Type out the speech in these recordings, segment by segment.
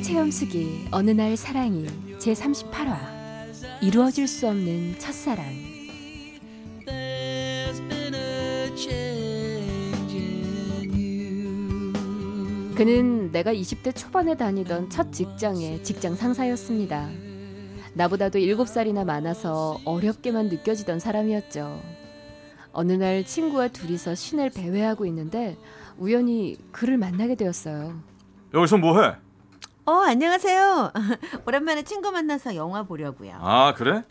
사랑의 체험수기 어느 날 사랑이 제 38화 이루어질 수 없는 첫사랑 그는 내가 20대 초반에 다니던 첫 직장의 직장 상사였습니다. 나보다도 7살이나 많아서 어렵게만 느껴지던 사람이었죠. 어느 날 친구와 둘이서 신을 배회하고 있는데 우연히 그를 만나게 되었어요. 여기서 뭐 해? 어, 안녕하세요. 오랜만에 친구 만나서 영화 보려고요. 아 그래?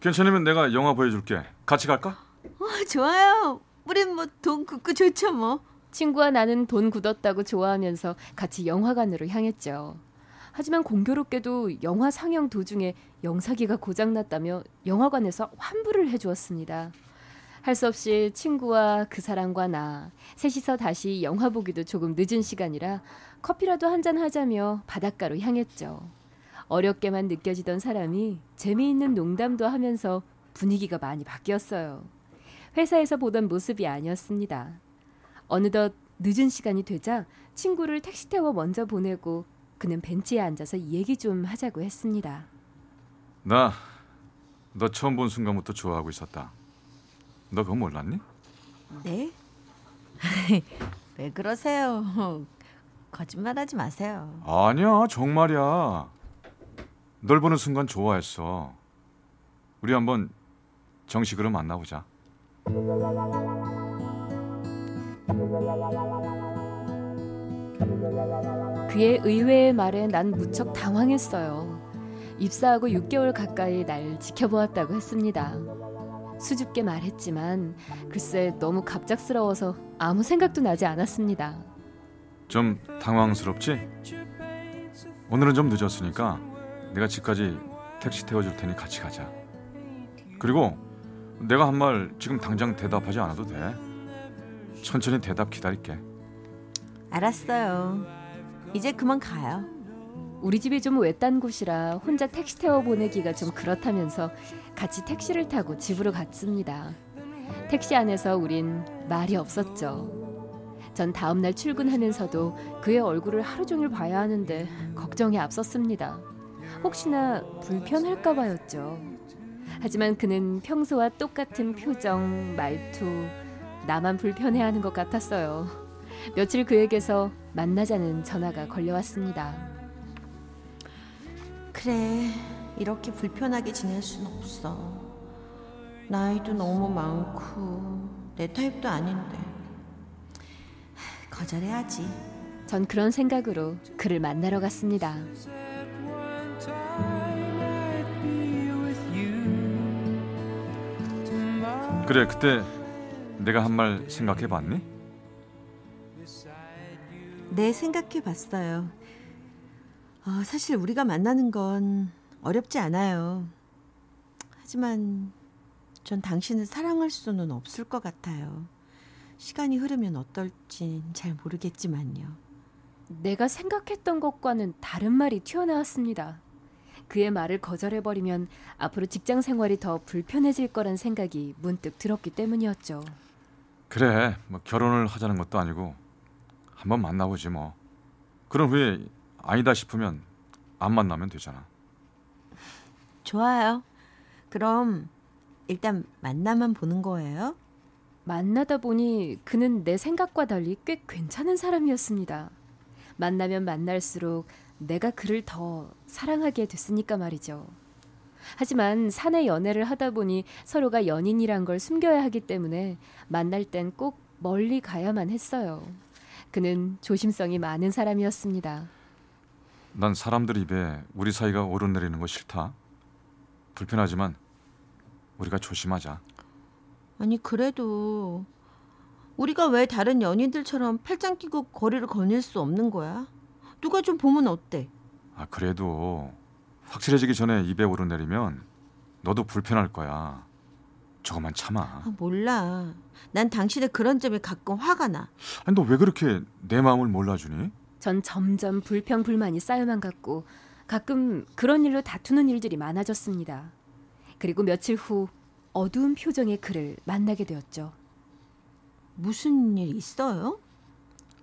괜찮으면 내가 영화 보여줄게. 같이 갈까? 어, 좋아요. 우린 뭐돈 긋고 좋죠 뭐. 친구와 나는 돈 굳었다고 좋아하면서 같이 영화관으로 향했죠. 하지만 공교롭게도 영화 상영 도중에 영사기가 고장났다며 영화관에서 환불을 해주었습니다. 할 수 없이 친구와 그 사람과 나 셋이서 다시 영화 보기도 조금 늦은 시간이라 커피라도 한 잔 하자며 바닷가로 향했죠. 어렵게만 느껴지던 사람이 재미있는 농담도 하면서 분위기가 많이 바뀌었어요. 회사에서 보던 모습이 아니었습니다. 어느덧 늦은 시간이 되자 친구를 택시 태워 먼저 보내고 그는 벤치에 앉아서 얘기 좀 하자고 했습니다. 나 너 처음 본 순간부터 좋아하고 있었다. 너 그거 몰랐니? 네? 왜 그러세요? 거짓말하지 마세요. 아니야 정말이야. 널 보는 순간 좋아했어. 우리 한번 정식으로 만나보자. 그의 의외의 말에 난 무척 당황했어요. 입사하고 6개월 가까이 날 지켜보았다고 했습니다. 수줍게 말했지만 글쎄 너무 갑작스러워서 아무 생각도 나지 않았습니다. 좀 당황스럽지? 오늘은 좀 늦었으니까 내가 집까지 택시 태워줄 테니 같이 가자. 그리고 내가 한 말 지금 당장 대답하지 않아도 돼. 천천히 대답 기다릴게. 알았어요. 이제 그만 가요. 우리 집이 좀 외딴 곳이라 혼자 택시 태워 보내기가 좀 그렇다면서 같이 택시를 타고 집으로 갔습니다. 택시 안에서 우린 말이 없었죠. 전 다음 날 출근하면서도 그의 얼굴을 하루 종일 봐야 하는데 걱정이 앞섰습니다. 혹시나 불편할까 봐였죠. 하지만 그는 평소와 똑같은 표정, 말투, 나만 불편해하는 것 같았어요. 며칠 그에게서 만나자는 전화가 걸려왔습니다. 그래, 이렇게 불편하게 지낼 순 없어. 나이도 너무 많고 내 타입도 아닌데 거절해야지. 전 그런 생각으로 그를 만나러 갔습니다. 그래 그때 내가 한 말 생각해 봤니? 네, 생각해 봤어요. 어, 사실 우리가 만나는 건 어렵지 않아요. 하지만 전 당신을 사랑할 수는 없을 것 같아요. 시간이 흐르면 어떨진 잘 모르겠지만요. 내가 생각했던 것과는 다른 말이 튀어나왔습니다. 그의 말을 거절해버리면 앞으로 직장 생활이 더 불편해질 거란 생각이 문득 들었기 때문이었죠. 그래 뭐 결혼을 하자는 것도 아니고 한번 만나보지 뭐. 그런 후에 아니다 싶으면 안 만나면 되잖아. 좋아요. 그럼 일단 만나만 보는 거예요? 만나다 보니 그는 내 생각과 달리 꽤 괜찮은 사람이었습니다. 만나면 만날수록 내가 그를 더 사랑하게 됐으니까 말이죠. 하지만 사내 연애를 하다 보니 서로가 연인이란 걸 숨겨야 하기 때문에 만날 땐 꼭 멀리 가야만 했어요. 그는 조심성이 많은 사람이었습니다. 난 사람들 입에 우리 사이가 오르내리는 거 싫다. 불편하지만 우리가 조심하자. 아니 그래도 우리가 왜 다른 연인들처럼 팔짱 끼고 거리를 거닐 수 없는 거야? 누가 좀 보면 어때? 아 그래도 확실해지기 전에 입에 오르내리면 너도 불편할 거야. 조금만 참아. 아, 몰라. 난 당신의 그런 점이 가끔 화가 나. 아니 너 왜 그렇게 내 마음을 몰라주니? 전 점점 불평불만이 쌓여만 갔고 가끔 그런 일로 다투는 일들이 많아졌습니다. 그리고 며칠 후 어두운 표정의 그를 만나게 되었죠. 무슨 일 있어요?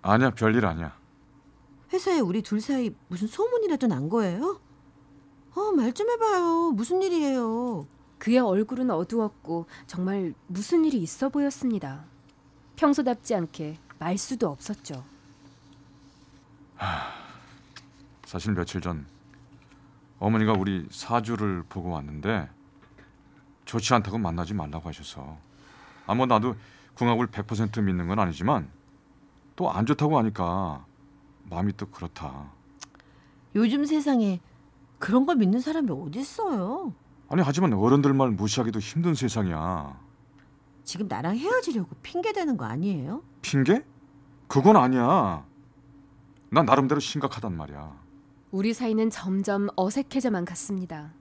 아니야 별일 아니야. 회사에 우리 둘 사이 무슨 소문이라도 난 거예요? 어, 말 좀 해봐요. 무슨 일이에요? 그의 얼굴은 어두웠고 정말 무슨 일이 있어 보였습니다. 평소답지 않게 말수도 없었죠. 사실 며칠 전 어머니가 우리 사주를 보고 왔는데 좋지 않다고 만나지 말라고 하셔서 아뭐 나도 궁합을 100% 믿는 건 아니지만 또 안 좋다고 하니까 마음이 또 그렇다. 요즘 세상에 그런 걸 믿는 사람이 어딨어요? 아니 하지만 어른들 말 무시하기도 힘든 세상이야. 지금 나랑 헤어지려고 핑계 대는 거 아니에요? 핑계? 그건 아니야. 난 나름대로 심각하단 말이야. 우리 사이는 점점 어색해져만 갔습니다.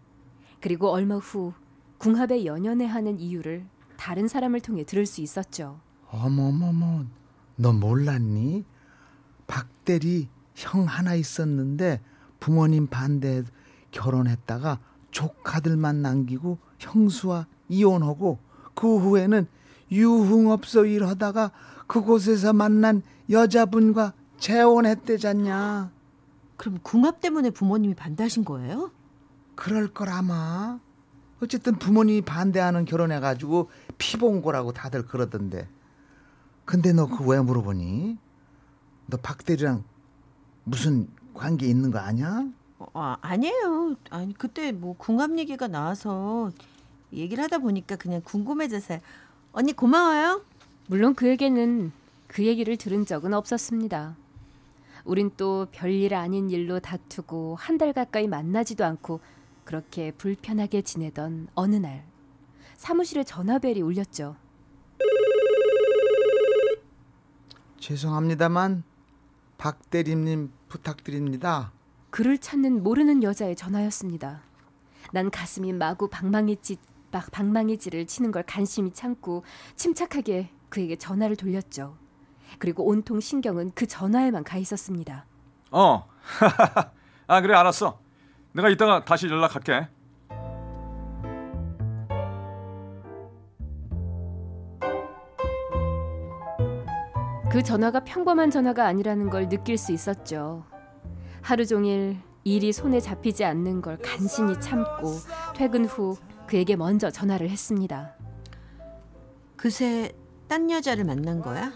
그리고 얼마 후 궁합에 연연해 하는 이유를 다른 사람을 통해 들을 수 있었죠. 어머머머, 너 몰랐니? 박대리 형 하나 있었는데 부모님 반대에 결혼했다가 조카들만 남기고 형수와 이혼하고 그 후에는 유흥업소 일하다가 그곳에서 만난 여자분과 재혼했대잖냐. 그럼 궁합 때문에 부모님이 반대하신 거예요? 그럴 걸 아마. 어쨌든 부모님이 반대하는 결혼해가지고 피본 거라고 다들 그러던데. 근데 너 그 왜 물어보니? 너 박대리랑 무슨 관계 있는 거 아니야? 어, 아, 아니에요. 아니 그때 뭐 궁합 얘기가 나와서 얘기를 하다 보니까 그냥 궁금해져서 언니 고마워요. 물론 그에게는 그 얘기를 들은 적은 없었습니다. 우린 또 별일 아닌 일로 다투고 한 달 가까이 만나지도 않고 그렇게 불편하게 지내던 어느 날 사무실에 전화벨이 울렸죠. 죄송합니다만 박 대리님 부탁드립니다. 그를 찾는 모르는 여자의 전화였습니다. 난 가슴이 마구 방망이짓 막 방망이질을 치는 걸 간신히 참고 침착하게 그에게 전화를 돌렸죠. 그리고 온통 신경은 그 전화에만 가 있었습니다. 어. 아 그래 알았어. 내가 이따가 다시 연락할게. 그 전화가 평범한 전화가 아니라는 걸 느낄 수 있었죠. 하루 종일 일이 손에 잡히지 않는 걸 간신히 참고 퇴근 후 그에게 먼저 전화를 했습니다. 그새 딴 여자를 만난 거야?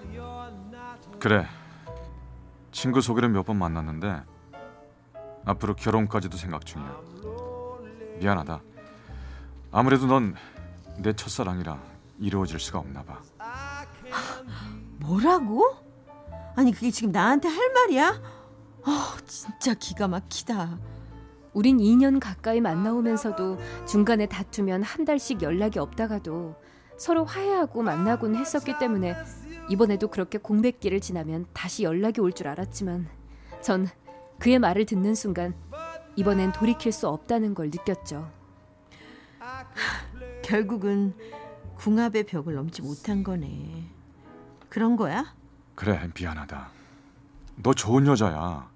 그래. 친구 소개로 몇 번 만났는데 앞으로 결혼까지도 생각 중이야. 미안하다. 아무래도 넌 내 첫사랑이라 이루어질 수가 없나 봐. 뭐라고? 아니 그게 지금 나한테 할 말이야? 아 진짜 기가 막히다. 우린 2년 가까이 만나오면서도 중간에 다투면 한 달씩 연락이 없다가도 서로 화해하고 만나곤 했었기 때문에 이번에도 그렇게 공백기를 지나면 다시 연락이 올 줄 알았지만 전 그의 말을 듣는 순간 이번엔 돌이킬 수 없다는 걸 느꼈죠. 결국은 궁합의 벽을 넘지 못한 거네. 그런 거야? 그래 미안하다. 너 좋은 여자야.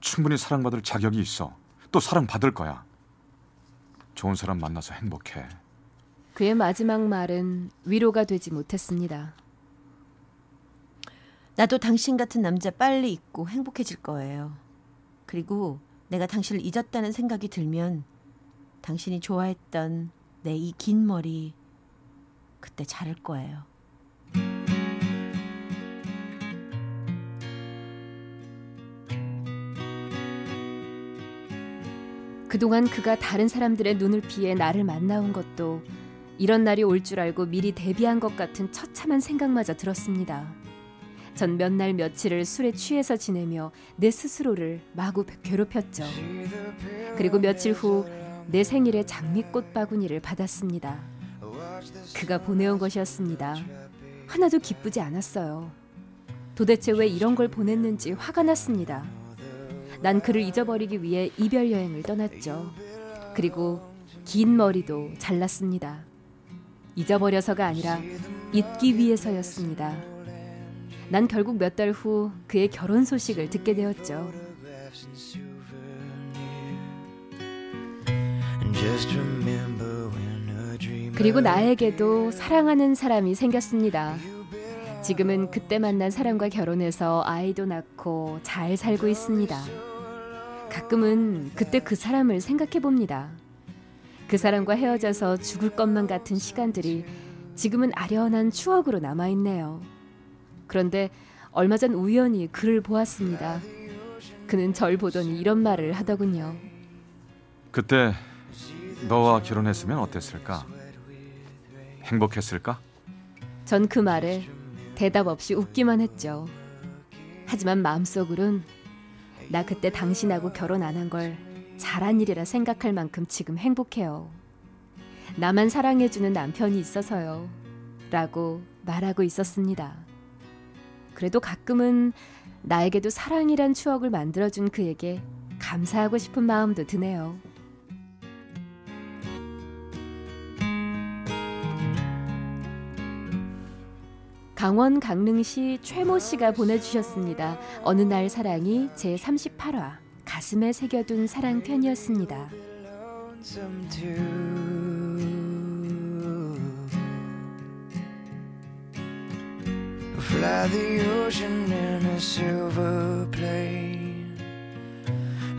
충분히 사랑받을 자격이 있어. 또 사랑받을 거야. 좋은 사람 만나서 행복해. 그의 마지막 말은 위로가 되지 못했습니다. 나도 당신 같은 남자 빨리 잊고 행복해질 거예요. 그리고 내가 당신을 잊었다는 생각이 들면 당신이 좋아했던 내 이 긴 머리 그때 자를 거예요. 그동안 그가 다른 사람들의 눈을 피해 나를 만나온 것도 이런 날이 올 줄 알고 미리 대비한 것 같은 처참한 생각마저 들었습니다. 전 몇 날 며칠을 술에 취해서 지내며 내 스스로를 마구 괴롭혔죠. 그리고 며칠 후 내 생일에 장미꽃 바구니를 받았습니다. 그가 보내온 것이었습니다. 하나도 기쁘지 않았어요. 도대체 왜 이런 걸 보냈는지 화가 났습니다. 난 그를 잊어버리기 위해 이별 여행을 떠났죠. 그리고 긴 머리도 잘랐습니다. 잊어버려서가 아니라 잊기 위해서였습니다. 난 결국 몇 달 후 그의 결혼 소식을 듣게 되었죠. 그리고 나에게도 사랑하는 사람이 생겼습니다. 지금은 그때 만난 사람과 결혼해서 아이도 낳고 잘 살고 있습니다. 가끔은 그때 그 사람을 생각해 봅니다. 그 사람과 헤어져서 죽을 것만 같은 시간들이 지금은 아련한 추억으로 남아있네요. 그런데 얼마 전 우연히 그를 보았습니다. 그는 절 보더니 이런 말을 하더군요. 그때 너와 결혼했으면 어땠을까? 행복했을까? 전 그 말에 대답 없이 웃기만 했죠. 하지만 마음속으론 나 그때 당신하고 결혼 안 한 걸 잘한 일이라 생각할 만큼 지금 행복해요. 나만 사랑해주는 남편이 있어서요. 라고 말하고 있었습니다. 그래도 가끔은 나에게도 사랑이란 추억을 만들어준 그에게 감사하고 싶은 마음도 드네요. 강원 강릉시 최모 씨가 보내주셨습니다. 어느 날 사랑이 제 38화 가슴에 새겨둔 사랑 편이었습니다. fly the ocean in a silver plane.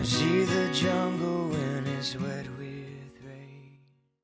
See the jungle in its wet.